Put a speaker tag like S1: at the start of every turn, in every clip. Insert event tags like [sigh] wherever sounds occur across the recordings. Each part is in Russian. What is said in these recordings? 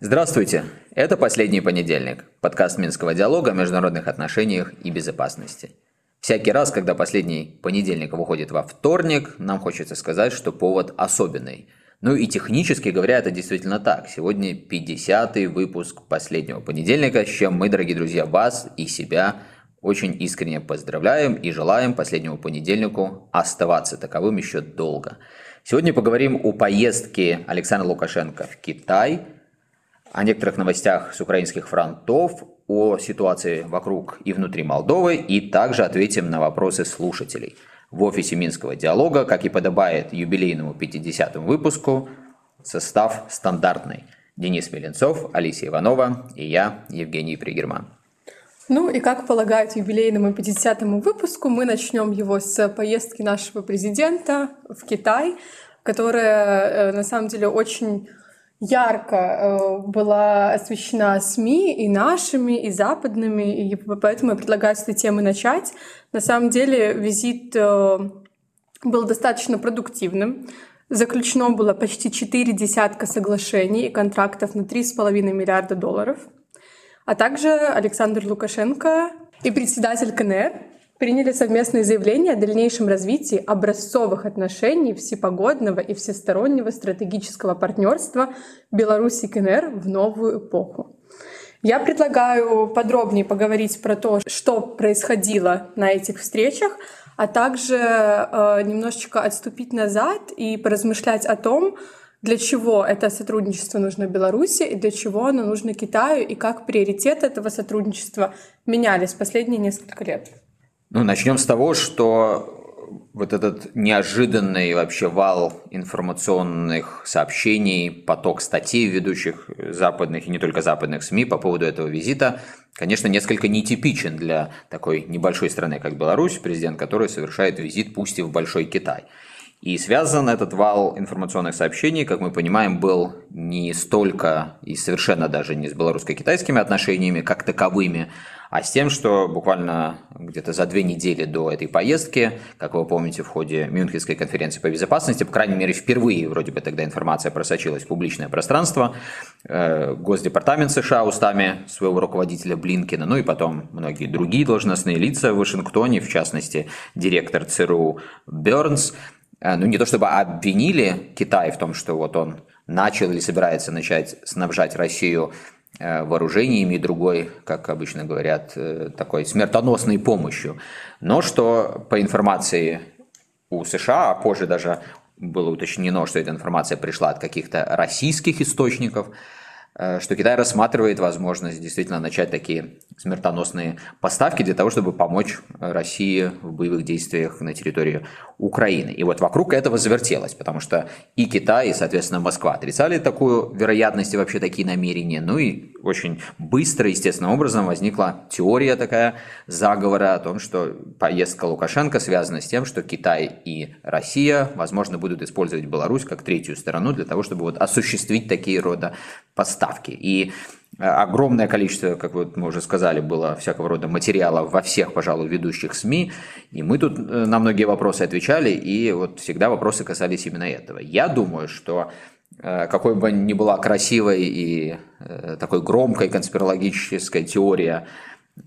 S1: Здравствуйте! Это «Последний понедельник» – подкаст Минского диалога о международных отношениях и безопасности. Всякий раз, когда последний понедельник выходит во вторник, нам хочется сказать, что повод особенный. Ну и технически говоря, это действительно так. Сегодня 50-й выпуск последнего понедельника, с чем мы, дорогие друзья, вас и себя очень искренне поздравляем и желаем последнему понедельнику оставаться таковым еще долго. Сегодня поговорим о поездке Александра Лукашенко в Китай – о некоторых новостях с украинских фронтов, о ситуации вокруг и внутри Молдовы, и также ответим на вопросы слушателей. В офисе Минского диалога, как и подобает юбилейному 50-му выпуску, состав стандартный. Денис Меленцов, Алисия Иванова и я, Евгений Пригерман.
S2: Ну и как полагает юбилейному 50-му выпуску, мы начнем его с поездки нашего президента в Китай, которая э, на самом деле очень ярко э, была освещена СМИ и нашими, и западными, и поэтому я предлагаю с этой темы начать. На самом деле визит э, был достаточно продуктивным. Заключено было почти четыре десятка соглашений и контрактов на 3,5 миллиарда долларов. А также Александр Лукашенко и председатель КНР приняли совместное заявление о дальнейшем развитии образцовых отношений всепогодного и всестороннего стратегического партнерства Беларуси и КНР в новую эпоху. Я предлагаю подробнее поговорить про то, что происходило на этих встречах, а также э, немножечко отступить назад и поразмышлять о том, для чего это сотрудничество нужно Беларуси и для чего оно нужно Китаю, и как приоритеты этого сотрудничества менялись последние несколько лет.
S1: Ну, начнем с того, что вот этот неожиданный вообще вал информационных сообщений, поток статей ведущих западных и не только западных СМИ по поводу этого визита, конечно, несколько нетипичен для такой небольшой страны, как Беларусь, президент которой совершает визит, пусть и в Большой Китай. И связан этот вал информационных сообщений, как мы понимаем, был не столько и совершенно даже не с белорусско-китайскими отношениями как таковыми, а с тем, что буквально где-то за две недели до этой поездки, как вы помните, в ходе Мюнхенской конференции по безопасности, по крайней мере, впервые вроде бы тогда информация просочилась в публичное пространство, э, Госдепартамент США устами своего руководителя Блинкина, ну и потом многие другие должностные лица в Вашингтоне, в частности, директор ЦРУ Бернс, ну не то чтобы обвинили Китай в том, что вот он начал или собирается начать снабжать Россию Э, вооружениями и другой, как обычно говорят, э, такой смертоносной помощью. Но что по информации у США, а позже даже было уточнено, что эта информация пришла от каких-то российских источников, что Китай рассматривает возможность действительно начать такие смертоносные поставки для того, чтобы помочь России в боевых действиях на территории Украины. И вот вокруг этого завертелось, потому что и Китай, и, соответственно, Москва отрицали такую вероятность и вообще такие намерения. Ну и очень быстро, естественным образом возникла теория такая заговора о том, что поездка Лукашенко связана с тем, что Китай и Россия, возможно, будут использовать Беларусь как третью сторону для того, чтобы вот осуществить такие рода поставки. И э, огромное количество, как вот мы уже сказали, было всякого рода материала во всех, пожалуй, ведущих СМИ, и мы тут э, на многие вопросы отвечали, и вот всегда вопросы касались именно этого. Я думаю, что э, какой бы ни была красивой и такой громкой конспирологической теория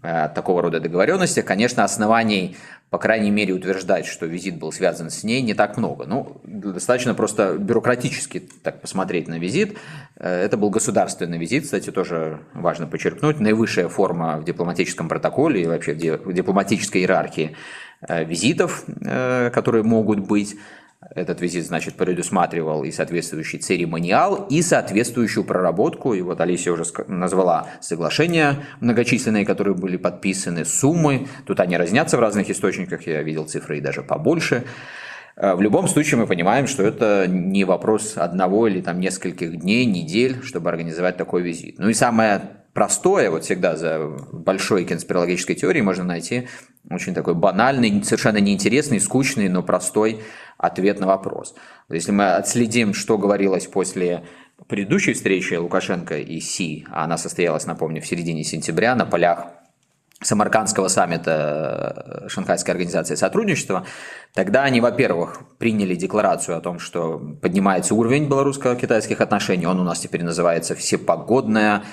S1: такого рода договоренности, конечно, оснований по крайней мере, утверждать, что визит был связан с ней, не так много. Ну, достаточно просто бюрократически так посмотреть на визит. Э, это был государственный визит, кстати, тоже важно подчеркнуть. Наивысшая форма в дипломатическом протоколе и вообще в дипломатической иерархии э, визитов, э, которые могут быть. Этот визит, значит, предусматривал и соответствующий церемониал, и соответствующую проработку. И вот Алисия уже назвала соглашения многочисленные, которые были подписаны, суммы. Тут они разнятся в разных источниках, я видел цифры и даже побольше. Э, в любом случае мы понимаем, что это не вопрос одного или там нескольких дней, недель, чтобы организовать такой визит. Ну и самое простое, вот всегда за большой конспирологической теорией можно найти очень такой банальный, совершенно неинтересный, скучный, но простой ответ на вопрос. Если мы отследим, что говорилось после предыдущей встречи Лукашенко и Си, а она состоялась, напомню, в середине сентября на полях Самаркандского саммита э, Шанхайской организации сотрудничества, тогда они, во-первых, приняли декларацию о том, что поднимается уровень белорусско-китайских отношений, он у нас теперь называется «Всепогодная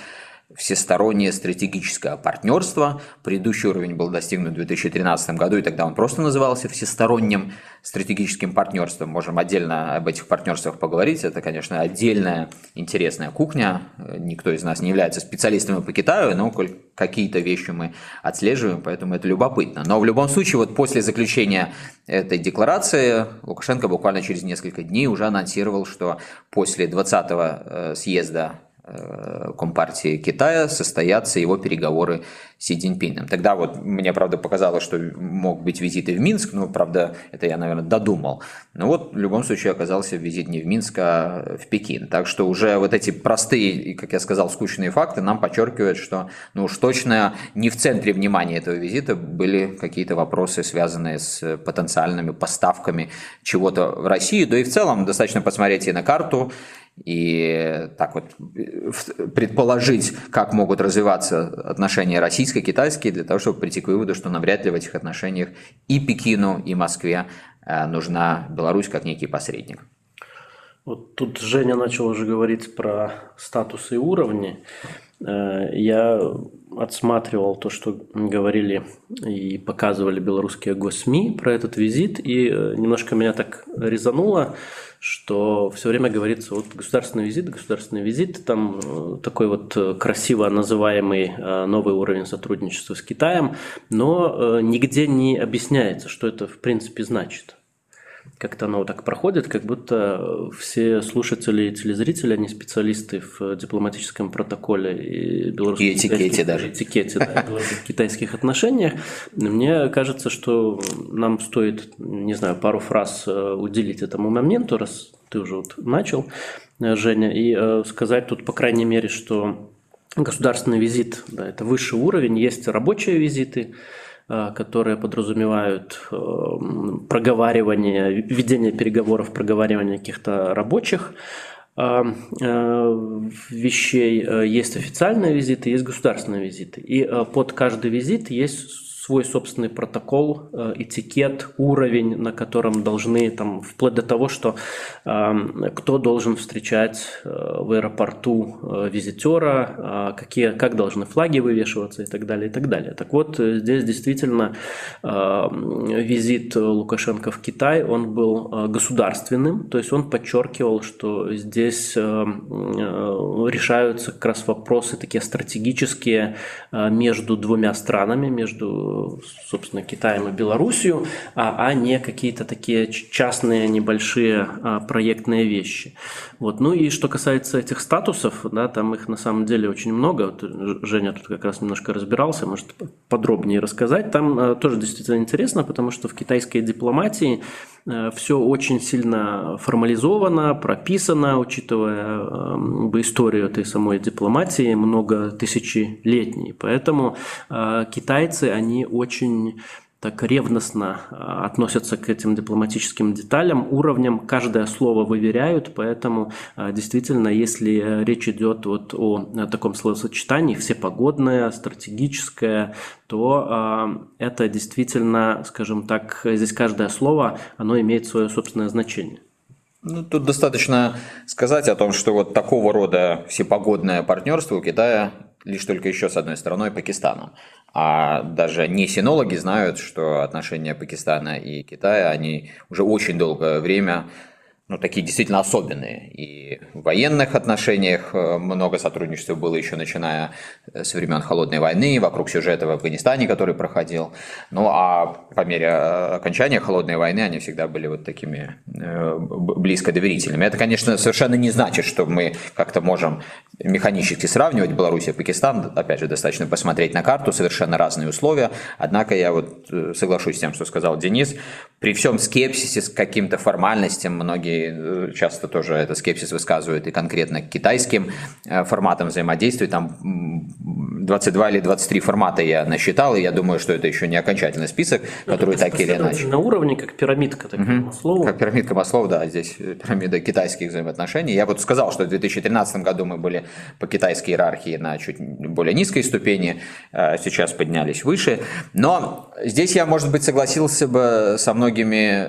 S1: всестороннее стратегическое партнерство. Предыдущий уровень был достигнут в 2013 году, и тогда он просто назывался всесторонним стратегическим партнерством. Можем отдельно об этих партнерствах поговорить. Это, конечно, отдельная интересная кухня. Никто из нас не является специалистами по Китаю, но какие-то вещи мы отслеживаем, поэтому это любопытно. Но в любом случае, вот после заключения этой декларации Лукашенко буквально через несколько дней уже анонсировал, что после 20-го э, съезда Компартии Китая состоятся его переговоры с Си Цзиньпином. Тогда вот мне, правда, показалось, что мог быть визит и в Минск, но, правда, это я, наверное, додумал. Но вот в любом случае оказался визит не в Минск, а в Пекин. Так что уже вот эти простые как я сказал, скучные факты нам подчеркивают, что ну уж точно не в центре внимания этого визита были какие-то вопросы, связанные с потенциальными поставками чего-то в Россию. Да и в целом достаточно посмотреть и на карту, и так вот предположить, как могут развиваться отношения российско-китайские, для того, чтобы прийти к выводу, что навряд ли в этих отношениях и Пекину, и Москве э, нужна Беларусь как некий посредник.
S3: Вот тут Женя начал уже говорить про статусы и уровни. Э, я отсматривал то, что говорили и показывали белорусские госсми про этот визит, и э, немножко меня так резануло, что все время говорится, вот государственный визит, государственный визит, там э, такой вот красиво называемый новый уровень сотрудничества с Китаем, но нигде не объясняется, что это в принципе значит как-то оно так проходит, как будто все слушатели и телезрители, они специалисты в дипломатическом протоколе и белорусских
S1: и этикете даже.
S3: Этикете, да, китайских отношениях. Мне кажется, что нам стоит, не знаю, пару фраз э, уделить этому моменту, раз ты уже вот начал, э, Женя, и э, сказать тут, по крайней мере, что государственный визит, да, это высший уровень, есть рабочие визиты, которые подразумевают э, проговаривание, ведение переговоров, проговаривание каких-то рабочих э, вещей. Есть официальные визиты, есть государственные визиты. И под каждый визит есть свой собственный протокол, э, этикет, уровень, на котором должны, там, вплоть до того, что э, кто должен встречать э, в аэропорту э, визитера, какие, как должны флаги вывешиваться и так далее, и так далее. Так вот, здесь действительно э, визит Лукашенко в Китай, он был государственным, то есть он подчеркивал, что здесь решаются как раз вопросы такие стратегические между двумя странами, между собственно, Китаем и Белоруссию, а, а не какие-то такие частные небольшие а, проектные вещи. Вот. Ну и что касается этих статусов, да, там их на самом деле очень много. Вот Женя тут как раз немножко разбирался, может подробнее рассказать. Там а, тоже действительно интересно, потому что в китайской дипломатии Э, все очень сильно формализовано, прописано, учитывая э, историю этой самой дипломатии, много тысячелетней. Поэтому э, китайцы, они очень так ревностно а, относятся к этим дипломатическим деталям, уровням, каждое слово выверяют, поэтому а, действительно, если речь идет вот о таком словосочетании, всепогодное, стратегическое, то а, это действительно, скажем так, здесь каждое слово, оно имеет свое собственное значение.
S1: Ну, тут достаточно сказать о том, что вот такого рода всепогодное партнерство у Китая лишь только еще с одной стороной Пакистаном. А даже не синологи знают, что отношения Пакистана и Китая, они уже очень долгое время ну, такие действительно особенные. И в военных отношениях э, много сотрудничества было еще начиная э, с времен Холодной войны, вокруг сюжета в Афганистане, который проходил. Ну, а по мере э, окончания Холодной войны они всегда были вот такими близко доверительными. Это, конечно, совершенно не значит, что мы как-то можем механически сравнивать Беларусь и Пакистан. Опять же, достаточно посмотреть на карту, совершенно разные условия. Однако я вот соглашусь с тем, что сказал Денис. При всем скепсисе, с каким-то формальностям многие отношений часто тоже это скепсис высказывают и конкретно к китайским форматам взаимодействия. Там 22 или 23 формата я насчитал, и я думаю, что это еще не окончательный список, ну, который так или иначе.
S3: На уровне, как пирамидка такая угу. Маслоу.
S1: Как пирамидка Маслоу, да, здесь пирамида китайских взаимоотношений. Я вот сказал, что в 2013 году мы были по китайской иерархии на чуть более низкой ступени, сейчас поднялись выше. Но здесь я, может быть, согласился бы со многими,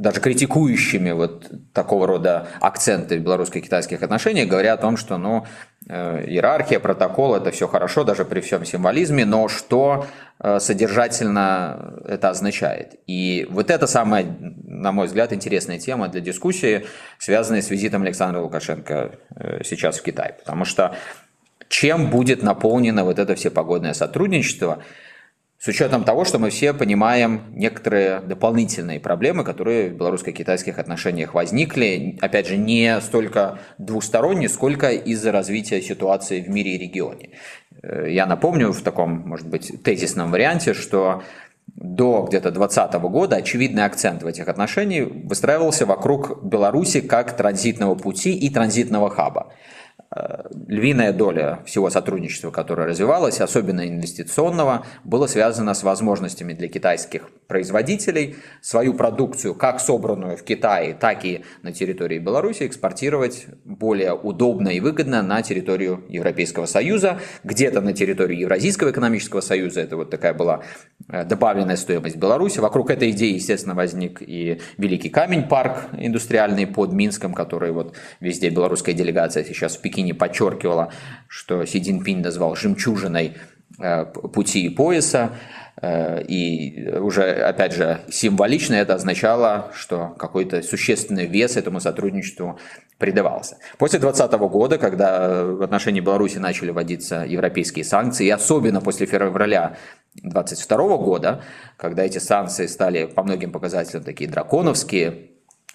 S1: даже критикующими вот такого рода акценты в белорусско-китайских отношениях, говоря о том, что, ну, Э, иерархия, протокол, это все хорошо, даже при всем символизме, но что э, содержательно это означает? И вот это самая, на мой взгляд, интересная тема для дискуссии, связанная с визитом Александра Лукашенко э, сейчас в Китай. Потому что чем будет наполнено вот это всепогодное сотрудничество – с учетом того, что мы все понимаем некоторые дополнительные проблемы, которые в белорусско-китайских отношениях возникли, опять же, не столько двусторонне, сколько из-за развития ситуации в мире и регионе. Э, я напомню в таком, может быть, тезисном варианте, что до где-то 2020 года очевидный акцент в этих отношениях выстраивался вокруг Беларуси как транзитного пути и транзитного хаба. Э, львиная доля всего сотрудничества, которое развивалось, особенно инвестиционного, было связано с возможностями для китайских производителей свою продукцию, как собранную в Китае, так и на территории Беларуси, экспортировать более удобно и выгодно на территорию Европейского Союза, где-то на территорию Евразийского экономического союза. Это вот такая была э, добавленная стоимость Беларуси. Вокруг этой идеи, естественно, возник и Великий камень парк индустриальный под Минском, который вот везде белорусская делегация сейчас в Пекине подчеркивала, что Си Цзиньпинь назвал жемчужиной э, пути и пояса, и уже, опять же, символично это означало, что какой-то существенный вес этому сотрудничеству придавался. После 2020 года, когда в отношении Беларуси начали вводиться европейские санкции, и особенно после февраля 2022 года, когда эти санкции стали по многим показателям такие драконовские,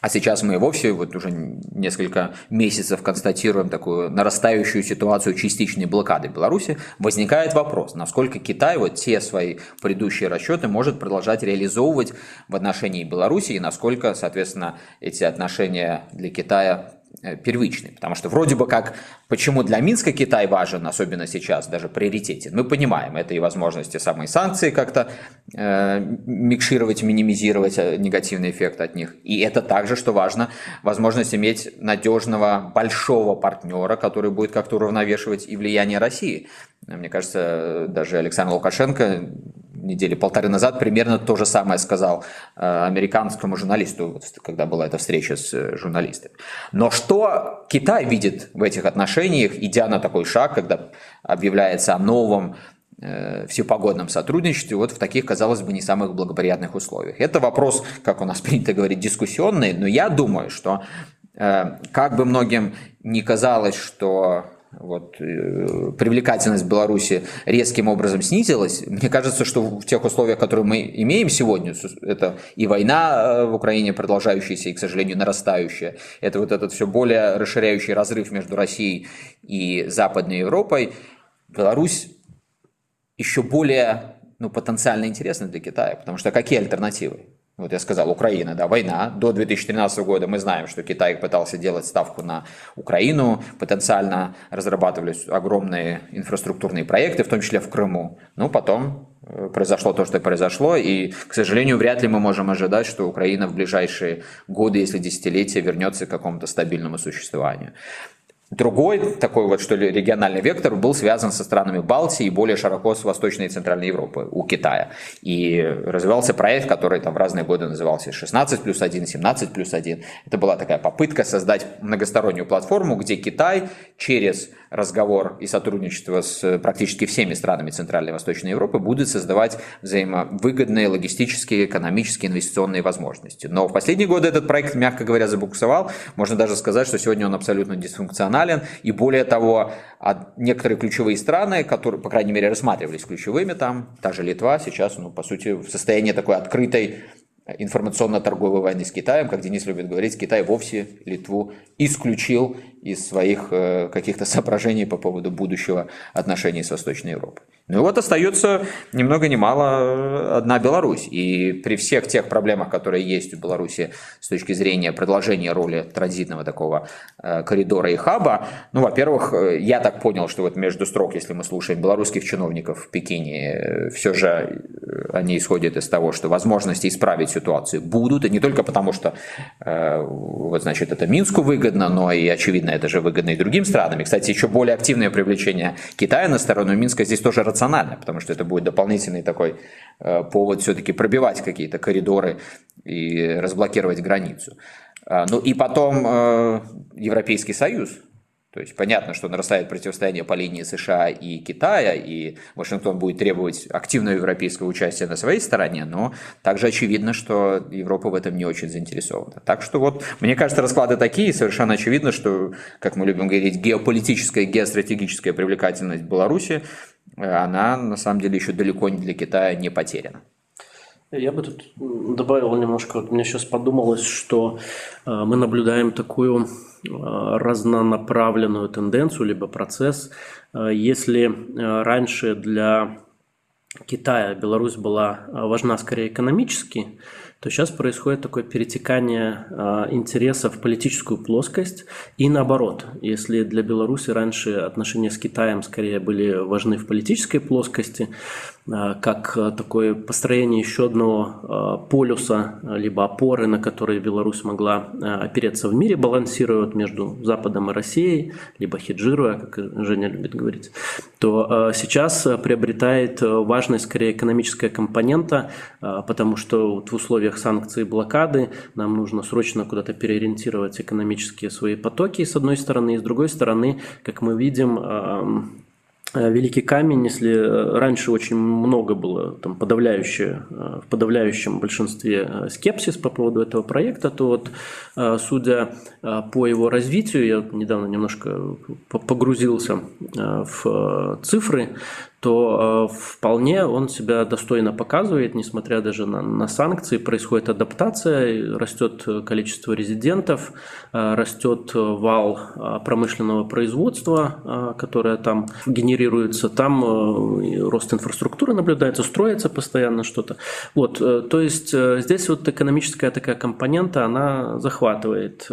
S1: а сейчас мы вовсе вот уже несколько месяцев констатируем такую нарастающую ситуацию частичной блокады Беларуси. Возникает вопрос, насколько Китай вот те свои предыдущие расчеты может продолжать реализовывать в отношении Беларуси и насколько, соответственно, эти отношения для Китая первичный. Потому что вроде бы как, почему для Минска Китай важен, особенно сейчас, даже приоритетен. Мы понимаем, это и возможности самой санкции как-то э, микшировать, минимизировать э, негативный эффект от них. И это также, что важно, возможность иметь надежного большого партнера, который будет как-то уравновешивать и влияние России. Мне кажется, даже Александр Лукашенко недели полторы назад примерно то же самое сказал э, американскому журналисту, когда была эта встреча с э, журналистами. Но что Китай видит в этих отношениях, идя на такой шаг, когда объявляется о новом э, всепогодном сотрудничестве вот в таких, казалось бы, не самых благоприятных условиях. Это вопрос, как у нас [laughs] принято говорить, дискуссионный, но я думаю, что как бы многим не казалось, что вот, э, привлекательность Беларуси резким образом снизилась. Мне кажется, что в тех условиях, которые мы имеем сегодня, это и война э, в Украине продолжающаяся и, к сожалению, нарастающая, это вот этот все более расширяющий разрыв между Россией и Западной Европой, Беларусь еще более ну, потенциально интересна для Китая, потому что какие альтернативы? Вот я сказал, Украина, да, война. До 2013 года мы знаем, что Китай пытался делать ставку на Украину, потенциально разрабатывались огромные инфраструктурные проекты, в том числе в Крыму. Ну, потом э, произошло то, что произошло, и, к сожалению, вряд ли мы можем ожидать, что Украина в ближайшие годы, если десятилетия, вернется к какому-то стабильному существованию. Другой такой вот, что ли, региональный вектор был связан со странами Балтии и более широко с Восточной и Центральной Европы, у Китая. И развивался проект, который там в разные годы назывался 16 плюс 1, 17 плюс 1. Это была такая попытка создать многостороннюю платформу, где Китай через разговор и сотрудничество с практически всеми странами Центральной и Восточной Европы будет создавать взаимовыгодные логистические, экономические, инвестиционные возможности. Но в последние годы этот проект, мягко говоря, забуксовал. Можно даже сказать, что сегодня он абсолютно дисфункционален функционален. И более того, некоторые ключевые страны, которые, по крайней мере, рассматривались ключевыми там, та же Литва сейчас, ну, по сути, в состоянии такой открытой информационно-торговой войны с Китаем, как Денис любит говорить, Китай вовсе Литву исключил из своих э, каких-то соображений по поводу будущего отношений с Восточной Европой. Ну и вот остается ни много ни мало одна Беларусь. И при всех тех проблемах, которые есть у Беларуси с точки зрения продолжения роли транзитного такого э, коридора и хаба, ну, во-первых, э, я так понял, что вот между строк, если мы слушаем белорусских чиновников в Пекине, э, все же они исходят из того, что возможности исправить ситуацию будут, и не только потому, что вот, значит, это Минску выгодно, но и, очевидно, это же выгодно и другим странам. И, кстати, еще более активное привлечение Китая на сторону Минска здесь тоже рационально, потому что это будет дополнительный такой э, повод все-таки пробивать какие-то коридоры и разблокировать границу. А, ну и потом э, Европейский Союз, то есть понятно, что нарастает противостояние по линии США и Китая, и Вашингтон будет требовать активного европейского участия на своей стороне, но также очевидно, что Европа в этом не очень заинтересована. Так что вот, мне кажется, расклады такие, совершенно очевидно, что, как мы любим говорить, геополитическая, геостратегическая привлекательность Беларуси, она на самом деле еще далеко не для Китая не потеряна.
S3: Я бы тут добавил немножко, вот мне сейчас подумалось, что э, мы наблюдаем такую Э, разнонаправленную тенденцию, либо процесс. Э, если раньше для Китая Беларусь была важна скорее экономически, то сейчас происходит такое перетекание э, интереса в политическую плоскость и наоборот. Если для Беларуси раньше отношения с Китаем скорее были важны в политической плоскости, как такое построение еще одного э, полюса, либо опоры, на которые Беларусь могла э, опереться в мире, балансируя между Западом и Россией, либо хеджируя, как Женя любит говорить, то э, сейчас приобретает важность скорее экономическая компонента, э, потому что вот в условиях санкций и блокады нам нужно срочно куда-то переориентировать экономические свои потоки, с одной стороны, и с другой стороны, как мы видим, Э, великий камень, если э, раньше очень много было там подавляющее, э, в подавляющем большинстве скепсис по поводу этого проекта, то вот судя по его развитию, я недавно немножко погрузился в цифры, то вполне он себя достойно показывает, несмотря даже на, на санкции, происходит адаптация, растет количество резидентов, растет вал промышленного производства, которое там генерирует генерируется, там э, рост инфраструктуры наблюдается, строится постоянно что-то. Вот, э, то есть э, здесь вот экономическая такая компонента, она захватывает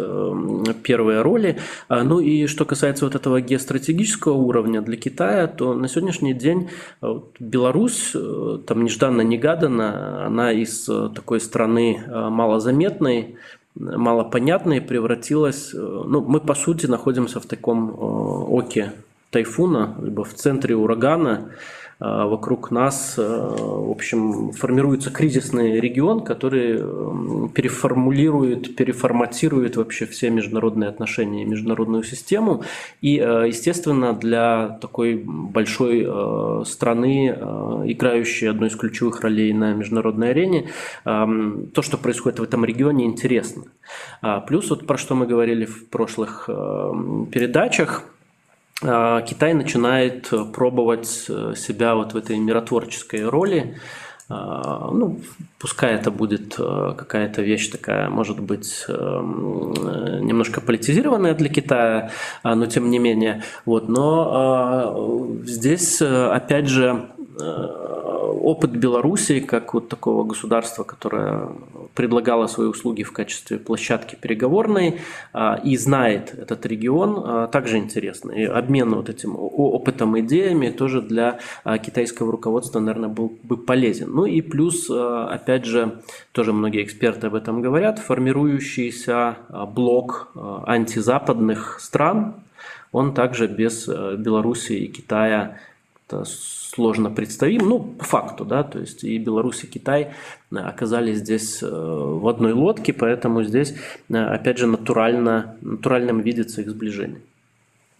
S3: первые роли. А, ну и что касается вот этого геостратегического уровня для Китая, то на сегодняшний день Беларусь, там нежданно-негаданно, она из такой страны малозаметной, малопонятной превратилась, ну, мы по сути находимся в таком оке тайфуна, либо в центре урагана, а, вокруг нас, а, в общем, формируется кризисный регион, который переформулирует, переформатирует вообще все международные отношения международную систему. И, а, естественно, для такой большой страны, играющей одной из ключевых ролей на международной арене, то, что происходит в этом регионе, интересно. Плюс, вот про что мы говорили в прошлых передачах, а, Китай начинает э, пробовать э, себя вот в этой миротворческой роли. А, ну, пускай это будет э, какая-то вещь такая, может быть, немножко политизированная для Китая, а, но тем не менее. Вот, но здесь, опять же, опыт Беларуси как вот такого государства, которое предлагало свои услуги в качестве площадки переговорной а, и знает этот регион, а, также интересно. И обмен вот этим опытом, идеями тоже для а, китайского руководства, наверное, был бы полезен. Ну и плюс, опять же, тоже многие эксперты об этом говорят, формирующийся блок антизападных стран, он также без Беларуси и Китая сложно представим, ну, по факту, да, то есть и Беларусь, и Китай э, оказались здесь э, в одной лодке, поэтому здесь, э, опять же, натурально, натуральным видится их сближение.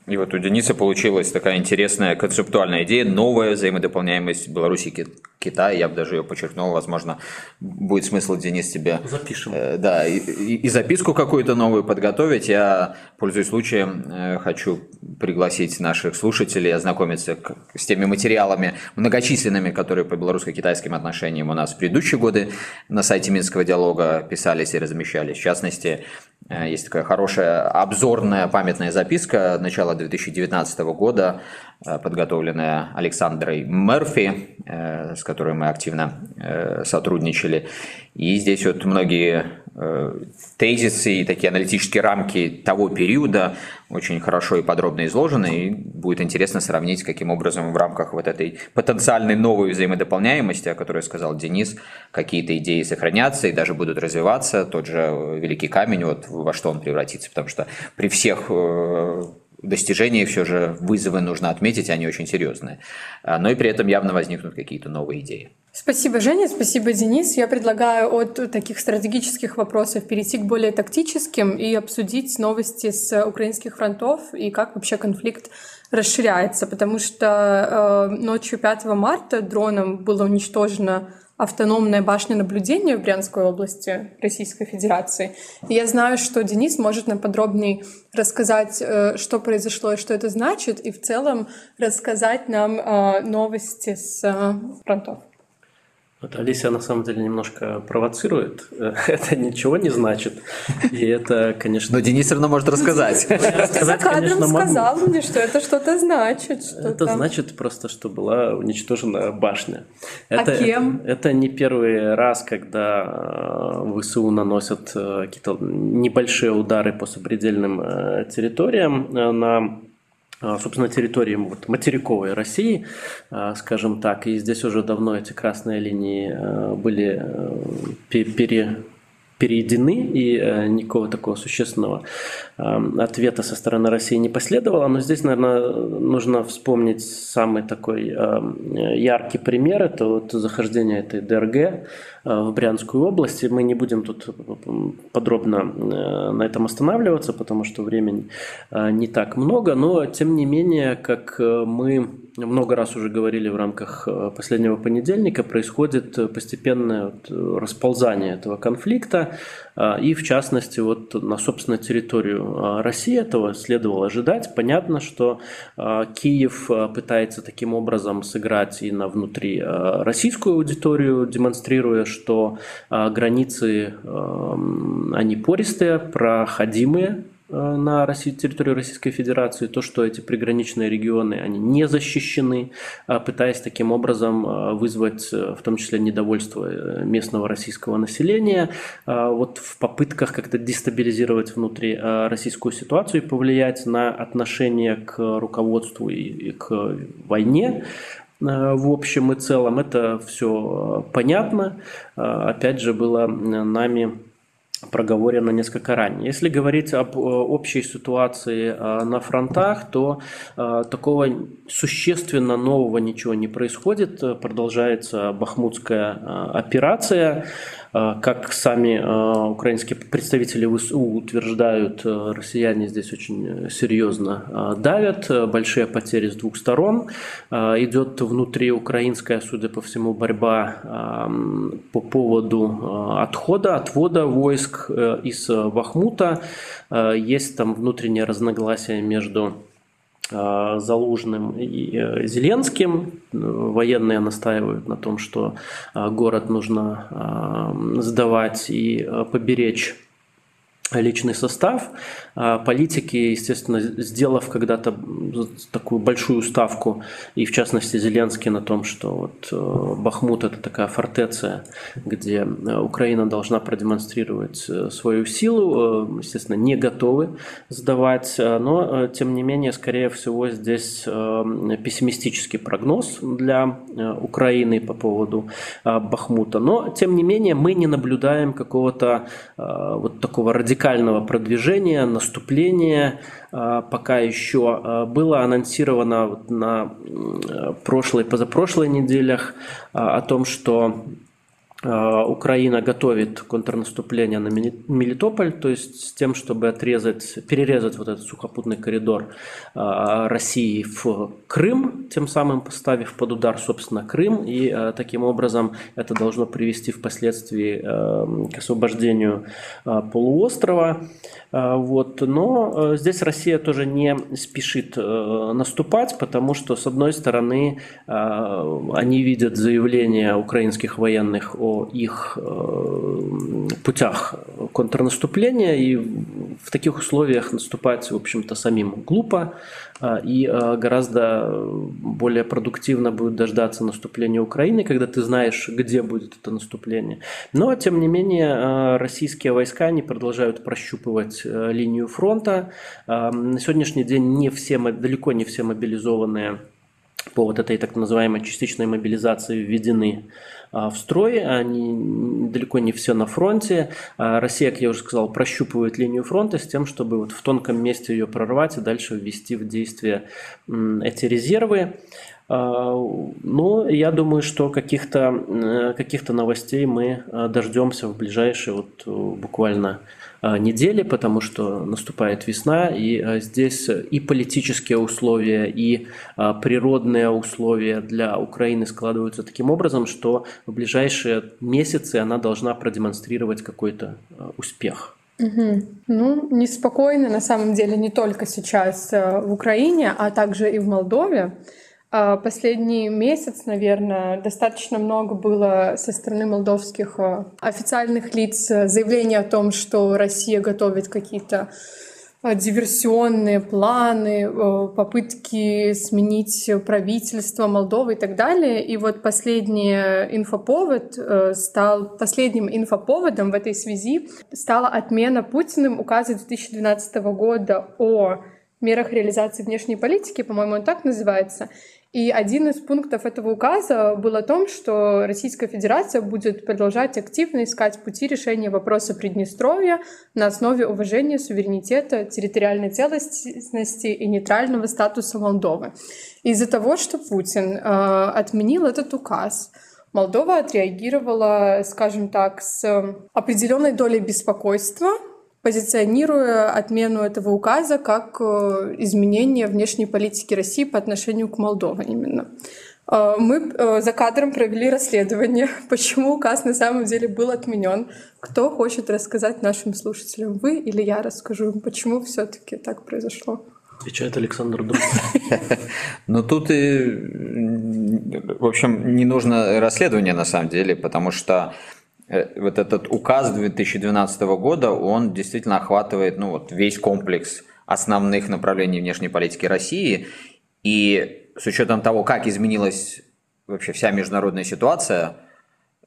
S1: И вот у Дениса получилась такая интересная концептуальная идея, новая взаимодополняемость Беларуси и Китая. Я бы даже ее подчеркнул, возможно, будет смысл, Денис, тебе...
S3: Запишем.
S1: Э, да, и, и записку какую-то новую подготовить. Я, пользуясь случаем, э, хочу пригласить наших слушателей ознакомиться к, с теми материалами многочисленными, которые по белорусско-китайским отношениям у нас в предыдущие годы на сайте Минского диалога писались и размещались. В частности, э, есть такая хорошая обзорная памятная записка начала 2019 года подготовленная Александрой Мерфи, с которой мы активно сотрудничали. И здесь вот многие тезисы и такие аналитические рамки того периода очень хорошо и подробно изложены, и будет интересно сравнить, каким образом в рамках вот этой потенциальной новой взаимодополняемости, о которой сказал Денис, какие-то идеи сохранятся и даже будут развиваться. Тот же Великий Камень, вот во что он превратится, потому что при всех достижения все же вызовы нужно отметить, они очень серьезные. А, но и при этом явно возникнут какие-то новые идеи.
S2: Спасибо, Женя, спасибо, Денис. Я предлагаю от таких стратегических вопросов перейти к более тактическим и обсудить новости с украинских фронтов и как вообще конфликт расширяется, потому что э, ночью 5 марта дроном было уничтожено автономная башня наблюдения в Брянской области Российской Федерации. И я знаю, что Денис может нам подробнее рассказать, э, что произошло и что это значит, и в целом рассказать нам э, новости с э, фронтов.
S3: Вот Алисия на самом деле немножко провоцирует. [laughs] Это ничего не значит. И это, конечно...
S1: Но Денис все равно может рассказать.
S2: За кадром сказал мне, что это что-то значит.
S3: Это значит просто, что была уничтожена башня.
S2: А кем?
S3: Это не первый раз, когда э, ВСУ наносят э, какие-то небольшие удары по сопредельным э, территориям на собственно, территории материковой России, а, скажем так. И здесь уже давно эти красные линии а, были пере, переедены, и никакого такого существенного ответа со стороны России не последовало. Но здесь, наверное, нужно вспомнить самый такой яркий пример. Это вот захождение этой ДРГ в Брянскую область. И мы не будем тут подробно э, на этом останавливаться, потому что времени э, не так много. Но, тем не менее, как э, мы много раз уже говорили в рамках последнего понедельника, происходит постепенное расползание этого конфликта. И, в частности, вот на собственной территорию России этого следовало ожидать. Понятно, что Киев пытается таким образом сыграть и на внутри российскую аудиторию, демонстрируя, что э, границы, э, они пористые, проходимые э, на России, территорию Российской Федерации, то, что эти приграничные регионы, они не защищены, пытаясь таким образом вызвать в том числе недовольство местного российского населения, вот в попытках как-то дестабилизировать внутри российскую ситуацию и повлиять на отношение к руководству и к войне, Э, в общем и целом. Это все понятно. Э, опять же, было нами проговорено несколько ранее. Если говорить об э, общей ситуации на фронтах, то такого существенно нового ничего не происходит. Продолжается бахмутская операция. А, как сами а, украинские представители утверждают, а, россияне здесь очень серьезно давят, большие потери с двух сторон. Идет внутриукраинская, судя по всему, борьба по поводу отхода, отвода войск э, из Бахмута. Есть там внутреннее разногласие между Э, Залужным и э, Зеленским. Военные настаивают на том, что э, город нужно сдавать и поберечь личный состав. А политики, естественно, сделав когда-то такую большую ставку, и в частности Зеленский на том, что вот э, Бахмут это такая фортеция, где э, Украина должна продемонстрировать э, свою силу, естественно, не готовы сдавать, но тем не менее, скорее всего, здесь пессимистический прогноз для Украины по поводу Бахмута. Но, тем не менее, мы не наблюдаем какого-то вот такого радикального продвижения, наступление а, пока еще а, было анонсировано на прошлой, позапрошлой неделях а, о том, что Э, Украина готовит контрнаступление на Мелитополь, то есть с тем, чтобы отрезать, перерезать вот этот сухопутный коридор э, России в Крым, тем самым поставив под удар, собственно, Крым, и э, таким образом это должно привести впоследствии к освобождению полуострова. Вот. Но здесь Россия тоже не спешит наступать, потому что, с одной стороны, они видят заявления украинских военных о их э, путях контрнаступления и в таких условиях наступать, в общем-то, самим глупо, а, и а, гораздо более продуктивно будет дождаться наступления Украины, когда ты знаешь, где будет это наступление. Но, тем не менее, российские войска не продолжают прощупывать линию фронта. На сегодняшний день не все, далеко не все мобилизованные по вот этой так называемой частичной мобилизации введены а, в строй, они далеко не все на фронте. А Россия, как я уже сказал, прощупывает линию фронта с тем, чтобы вот в тонком месте ее прорвать и дальше ввести в действие эти резервы. А, но я думаю, что каких-то э, каких новостей мы э, дождемся в ближайшие вот буквально Э, недели, потому что наступает весна, и э, здесь и политические условия, и э, природные условия для Украины складываются таким образом, что в ближайшие месяцы она должна продемонстрировать какой-то успех.
S2: Угу. Ну, неспокойно на самом деле не только сейчас в Украине, а также и в Молдове. А, последний месяц, наверное, достаточно много было со стороны молдовских а, официальных лиц заявлений о том, что Россия готовит какие-то а, диверсионные планы, попытки сменить правительство Молдовы и так далее. И вот последний инфоповод стал, последним инфоповодом в этой связи стала отмена Путиным указа 2012 года о мерах реализации внешней политики, по-моему, он так называется. И один из пунктов этого указа был о том, что Российская Федерация будет продолжать активно искать пути решения вопроса Приднестровья на основе уважения суверенитета, территориальной целостности и нейтрального статуса Молдовы. Из-за того, что Путин э, отменил этот указ, Молдова отреагировала, скажем так, с определенной долей беспокойства позиционируя отмену этого указа как э, изменение внешней политики России по отношению к Молдове именно. Э, мы э, за кадром провели расследование, [laughs] почему указ на самом деле был отменен. Кто хочет рассказать нашим слушателям, вы или я расскажу им, почему все-таки так произошло?
S3: Отвечает Александр Друг. [laughs]
S1: Ну тут и, в общем, не нужно расследование на самом деле, потому что вот этот указ 2012 года, он действительно охватывает ну, вот, весь комплекс основных направлений внешней политики России. И с учетом того, как изменилась вообще вся международная ситуация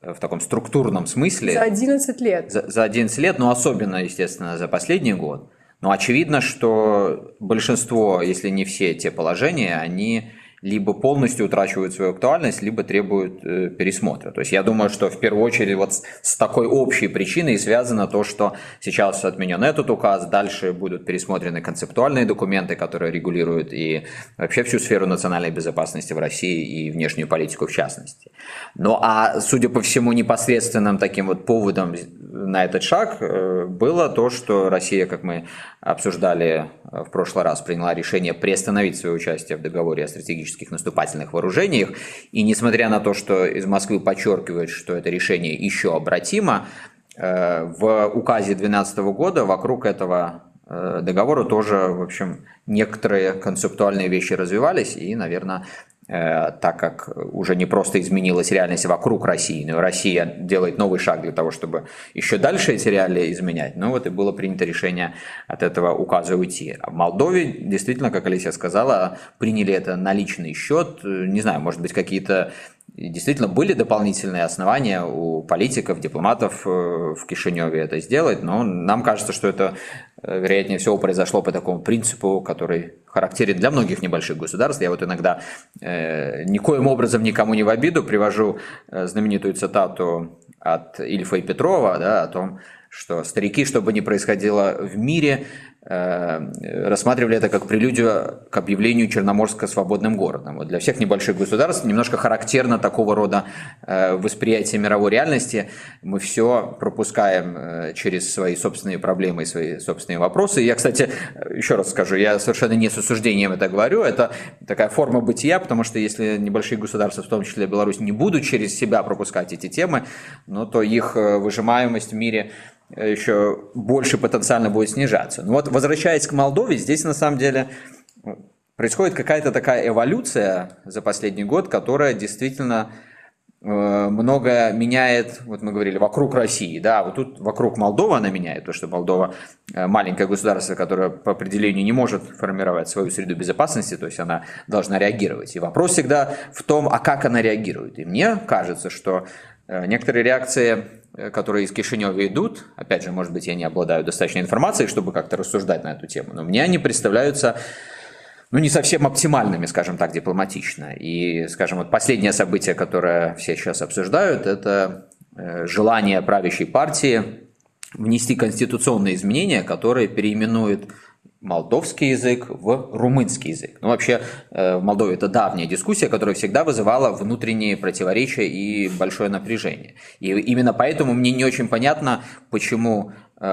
S1: э, в таком структурном смысле.
S2: За 11 лет.
S1: За, за 11 лет, но особенно, естественно, за последний год. Но очевидно, что большинство, если не все те положения, они либо полностью утрачивают свою актуальность, либо требуют э, пересмотра. То есть я думаю, что в первую очередь вот с, с такой общей причиной связано то, что сейчас отменен этот указ, дальше будут пересмотрены концептуальные документы, которые регулируют и вообще всю сферу национальной безопасности в России и внешнюю политику в частности. Ну а судя по всему непосредственным таким вот поводом на этот шаг э, было то, что Россия, как мы обсуждали э, в прошлый раз, приняла решение приостановить свое участие в договоре о стратегических наступательных вооружениях. И несмотря на то, что из Москвы подчеркивают, что это решение еще обратимо, э, в указе 2012 года вокруг этого договора тоже, в общем, некоторые концептуальные вещи развивались, и, наверное, Э, так как уже не просто изменилась реальность вокруг России, но Россия делает новый шаг для того, чтобы еще дальше эти реалии изменять. Ну вот и было принято решение от этого указа уйти. А в Молдове действительно, как Алисия сказала, приняли это на личный счет. Не знаю, может быть, какие-то действительно были дополнительные основания у политиков, дипломатов э, в Кишиневе это сделать, но нам кажется, что это, э, вероятнее всего, произошло по такому принципу, который характерен для многих небольших государств. Я вот иногда э, никоим образом никому не в обиду привожу э, знаменитую цитату от Ильфа и Петрова да, о том, что старики, что бы ни происходило в мире, рассматривали это как прелюдию к объявлению Черноморска свободным городом. Вот для всех небольших государств немножко характерно такого рода э, восприятие мировой реальности. Мы все пропускаем э, через свои собственные проблемы и свои собственные вопросы. Я, кстати, еще раз скажу, я совершенно не с осуждением это говорю, это такая форма бытия, потому что если небольшие государства, в том числе Беларусь, не будут через себя пропускать эти темы, ну, то их выжимаемость в мире еще больше потенциально будет снижаться. Но вот возвращаясь к Молдове, здесь на самом деле происходит какая-то такая эволюция за последний год, которая действительно э, много меняет, вот мы говорили, вокруг России, да, вот тут вокруг Молдова она меняет, то, что Молдова э, маленькое государство, которое по определению не может формировать свою среду безопасности, то есть она должна реагировать. И вопрос всегда в том, а как она реагирует. И мне кажется, что некоторые реакции которые из Кишинева идут, опять же, может быть, я не обладаю достаточной информацией, чтобы как-то рассуждать на эту тему, но мне они представляются ну, не совсем оптимальными, скажем так, дипломатично. И, скажем, вот последнее событие, которое все сейчас обсуждают, это э, желание правящей партии внести конституционные изменения, которые переименуют молдовский язык в румынский язык. Ну, вообще, э, в Молдове это давняя дискуссия, которая всегда вызывала внутренние противоречия и большое напряжение. И именно поэтому мне не очень понятно, почему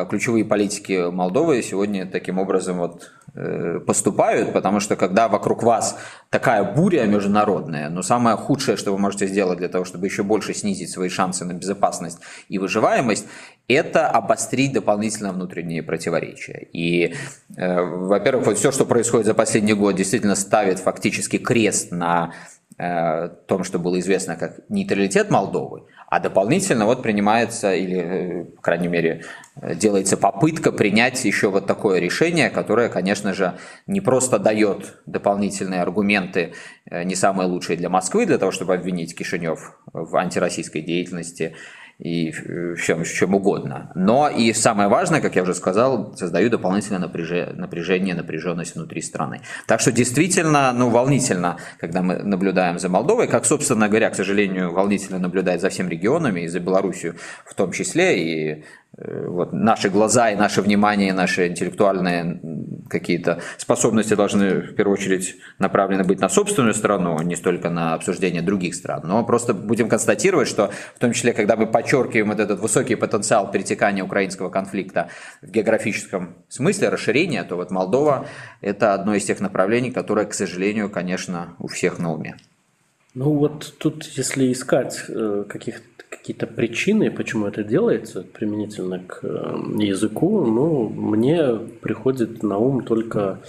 S1: ключевые политики Молдовы сегодня таким образом вот Э, поступают, потому что когда вокруг вас такая буря международная, но самое худшее, что вы можете сделать для того, чтобы еще больше снизить свои шансы на безопасность и выживаемость, это обострить дополнительно внутренние противоречия. И, э, во-первых, вот все, что происходит за последний год, действительно ставит фактически крест на э, том, что было известно как нейтралитет Молдовы, а дополнительно вот принимается, или, э, по крайней мере, делается попытка принять еще вот такое решение, которое, конечно же, не просто дает дополнительные аргументы, э, не самые лучшие для Москвы, для того, чтобы обвинить Кишинев в антироссийской деятельности, и в чем, чем угодно. Но и самое важное, как я уже сказал, создаю дополнительное напряжение, напряженность внутри страны. Так что действительно, ну, волнительно, когда мы наблюдаем за Молдовой, как, собственно говоря, к сожалению, волнительно наблюдать за всем регионами, и за Белоруссию в том числе, и Э, вот наши глаза и наше внимание, наши интеллектуальные какие-то способности должны в первую очередь направлены быть на собственную страну, а не столько на обсуждение других стран. Но просто будем констатировать, что в том числе, когда мы подчеркиваем вот этот высокий потенциал перетекания украинского конфликта в географическом смысле, расширения, то вот Молдова – это одно из тех направлений, которое, к сожалению, конечно, у всех на уме.
S3: Ну вот тут, если искать э, каких-то какие-то причины, почему это делается применительно к э, языку, ну, мне приходит на ум только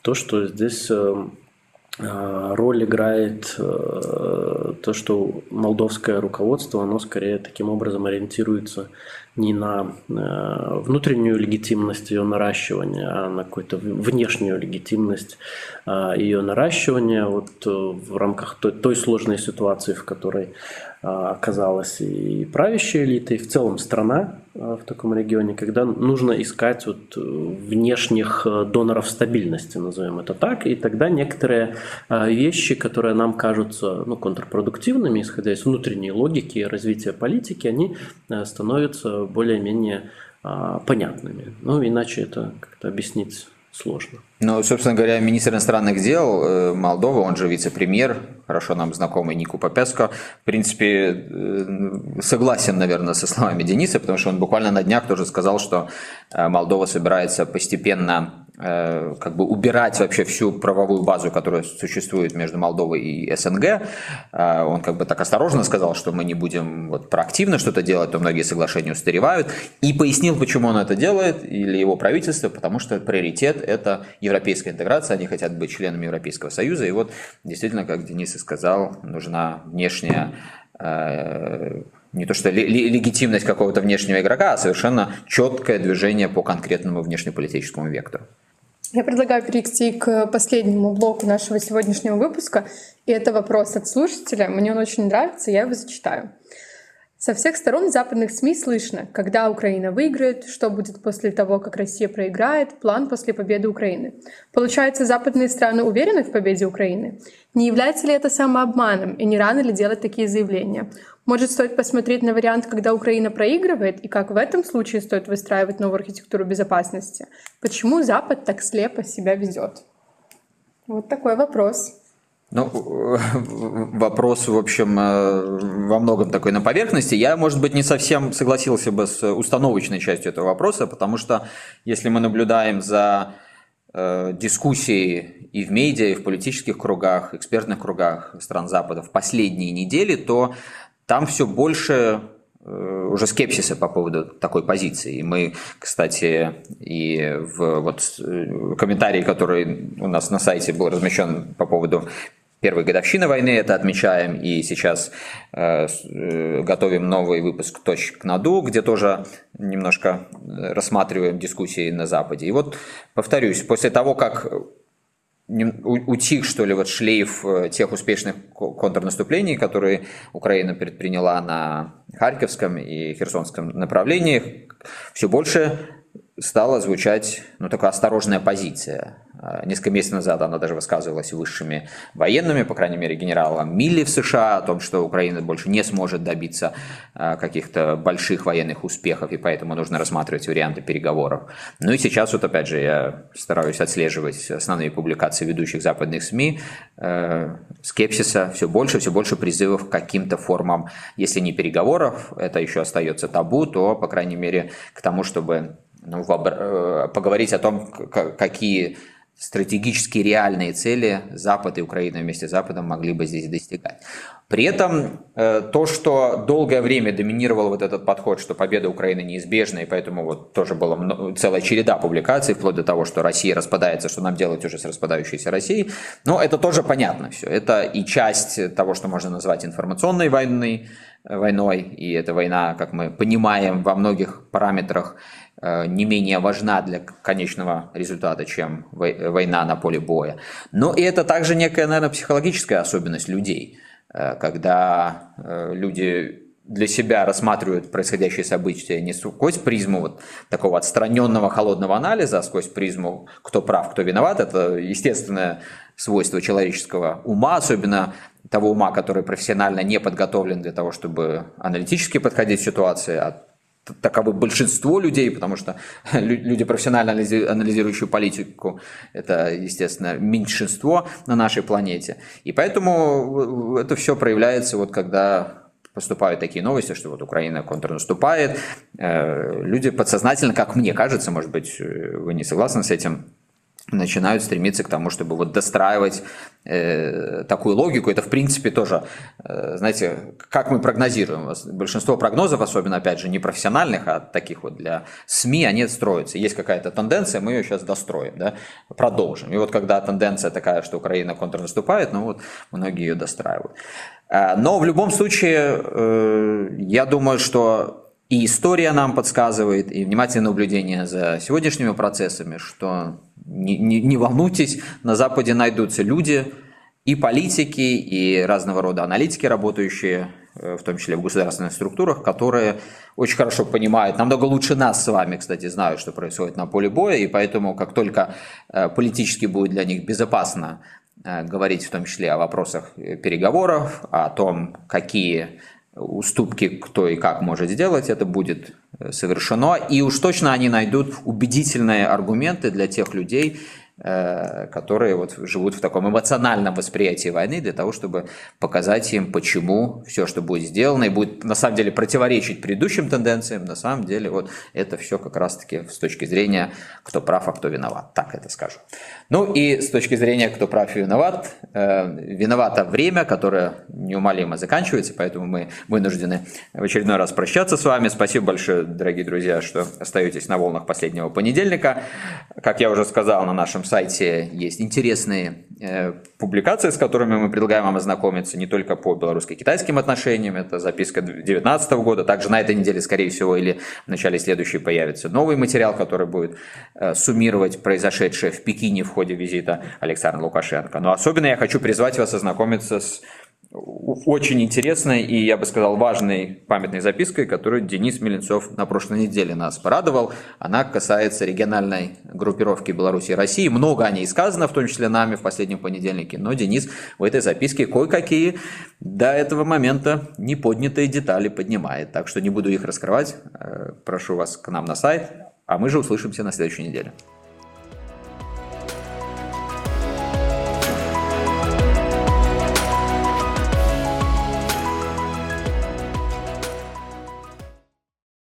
S3: то, что здесь э, э, роль играет то, что молдовское руководство, оно скорее таким образом ориентируется не на внутреннюю легитимность ее наращивания, а на какую-то внешнюю легитимность ее наращивания вот в рамках той, той сложной ситуации, в которой оказалась и правящая элита, и в целом страна а, в таком регионе, когда нужно искать вот внешних э, доноров стабильности, назовем это так, и тогда некоторые а, вещи, которые нам кажутся ну, контрпродуктивными, исходя из внутренней логики развития политики, они э, становятся более-менее понятными. Ну, иначе это как-то объяснить сложно.
S1: Ну, собственно говоря, министр иностранных дел э, Молдовы, он же вице-премьер, хорошо нам знакомый Нику Попеско, в принципе, э, согласен, наверное, со словами Дениса, потому что он буквально на днях тоже сказал, что э, Молдова собирается постепенно как бы убирать вообще всю правовую базу, которая существует между Молдовой и СНГ. Он как бы так осторожно сказал, что мы не будем вот проактивно что-то делать, то многие соглашения устаревают. И пояснил, почему он это делает, или его правительство, потому что приоритет – это европейская интеграция, они хотят быть членами Европейского Союза. И вот действительно, как Денис и сказал, нужна внешняя э, не то что легитимность какого-то внешнего игрока, а совершенно четкое движение по конкретному внешнеполитическому вектору.
S2: Я предлагаю перейти к последнему блоку нашего сегодняшнего выпуска. И это вопрос от слушателя. Мне он очень нравится, я его зачитаю. Со всех сторон западных СМИ слышно, когда Украина выиграет, что будет после того, как Россия проиграет, план после победы Украины. Получается, западные страны уверены в победе Украины? Не является ли это самообманом, и не рано ли делать такие заявления? Может, стоит посмотреть на вариант, когда Украина проигрывает, и как в этом случае стоит выстраивать новую архитектуру безопасности? Почему Запад так слепо себя ведет? Вот такой вопрос.
S1: Ну, вопрос, в общем, э, во многом такой на поверхности. Я, может быть, не совсем согласился бы с установочной частью этого вопроса, потому что если мы наблюдаем за э, дискуссией и в медиа, и в политических кругах, экспертных кругах стран Запада в последние недели, то там все больше э, уже скепсиса по поводу такой позиции. И мы, кстати, и в вот комментарии, который у нас на сайте был размещен по поводу первой годовщины войны это отмечаем, и сейчас э, э, готовим новый выпуск «Точек наду», где тоже немножко рассматриваем дискуссии на Западе. И вот, повторюсь, после того, как утих, что ли, вот шлейф э, тех успешных контрнаступлений, которые Украина предприняла на Харьковском и Херсонском направлениях, все больше стала звучать ну, такая осторожная позиция. А, несколько месяцев назад она даже высказывалась высшими военными, по крайней мере, генералом Милли в США, о том, что Украина больше не сможет добиться а, каких-то больших военных успехов, и поэтому нужно рассматривать варианты переговоров. Ну и сейчас вот опять же я стараюсь отслеживать основные публикации ведущих западных СМИ, э, скепсиса все больше, все больше призывов к каким-то формам, если не переговоров, это еще остается табу, то, по крайней мере, к тому, чтобы ну, э, поговорить о том, какие стратегически реальные цели Запад и Украина вместе с Западом могли бы здесь достигать. При этом э, то, что долгое время доминировал вот этот подход, что победа Украины неизбежна, и поэтому вот тоже была целая череда публикаций, вплоть до того, что Россия распадается, что нам делать уже с распадающейся Россией, но это тоже понятно все. Это и часть того, что можно назвать информационной войной, войной, и эта война, как мы понимаем, во многих параметрах Э, не менее важна для конечного результата, чем война на поле боя. Но и это также некая, наверное, психологическая особенность людей, э, когда э, люди для себя рассматривают происходящие события не сквозь призму вот такого отстраненного холодного анализа, а сквозь призму кто прав, кто виноват. Это естественное свойство человеческого ума, особенно того ума, который профессионально не подготовлен для того, чтобы аналитически подходить к ситуации, а таковы большинство людей, потому что [laughs] люди, профессионально анализирующие политику, это, естественно, меньшинство на нашей планете. И поэтому это все проявляется, вот когда поступают такие новости, что вот Украина контрнаступает, э, люди подсознательно, как мне кажется, может быть, вы не согласны с этим, начинают стремиться к тому, чтобы вот достраивать э, такую логику. Это, в принципе, тоже, э, знаете, как мы прогнозируем. Большинство прогнозов, особенно, опять же, не профессиональных, а таких вот для СМИ, они строятся. Есть какая-то тенденция, мы ее сейчас достроим, да, продолжим. И вот когда тенденция такая, что Украина контрнаступает, ну вот многие ее достраивают. Э, но в любом случае, э, я думаю, что и история нам подсказывает, и внимательное наблюдение за сегодняшними процессами, что не, не, не волнуйтесь, на Западе найдутся люди, и политики, и разного рода аналитики, работающие, э, в том числе в государственных структурах, которые очень хорошо понимают, намного лучше нас с вами, кстати, знают, что происходит на поле боя, и поэтому, как только э, политически будет для них безопасно э, говорить в том числе о вопросах переговоров, о том, какие уступки кто и как может сделать, это будет э, совершено. И уж точно они найдут убедительные аргументы для тех людей, которые вот живут в таком эмоциональном восприятии войны для того, чтобы показать им, почему все, что будет сделано, и будет на самом деле противоречить предыдущим тенденциям, на самом деле вот это все как раз-таки с точки зрения, кто прав, а кто виноват, так это скажу. Ну и с точки зрения, кто прав и виноват, э, виновато время, которое неумолимо заканчивается, поэтому мы вынуждены в очередной раз прощаться с вами. Спасибо большое, дорогие друзья, что остаетесь на волнах последнего понедельника. Как я уже сказал на нашем сайте есть интересные э, публикации, с которыми мы предлагаем вам ознакомиться не только по белорусско-китайским отношениям, это записка 2019 года, также на этой неделе, скорее всего, или в начале следующей появится новый материал, который будет э, суммировать произошедшее в Пекине в ходе визита Александра Лукашенко. Но особенно я хочу призвать вас ознакомиться с очень интересной и, я бы сказал, важной памятной запиской, которую Денис Меленцов на прошлой неделе нас порадовал. Она касается региональной группировки Беларуси и России. Много о ней сказано, в том числе нами в последнем понедельнике. Но Денис в этой записке кое-какие до этого момента неподнятые детали поднимает. Так что не буду их раскрывать. Э, прошу вас к нам на сайт, а мы же услышимся на следующей неделе.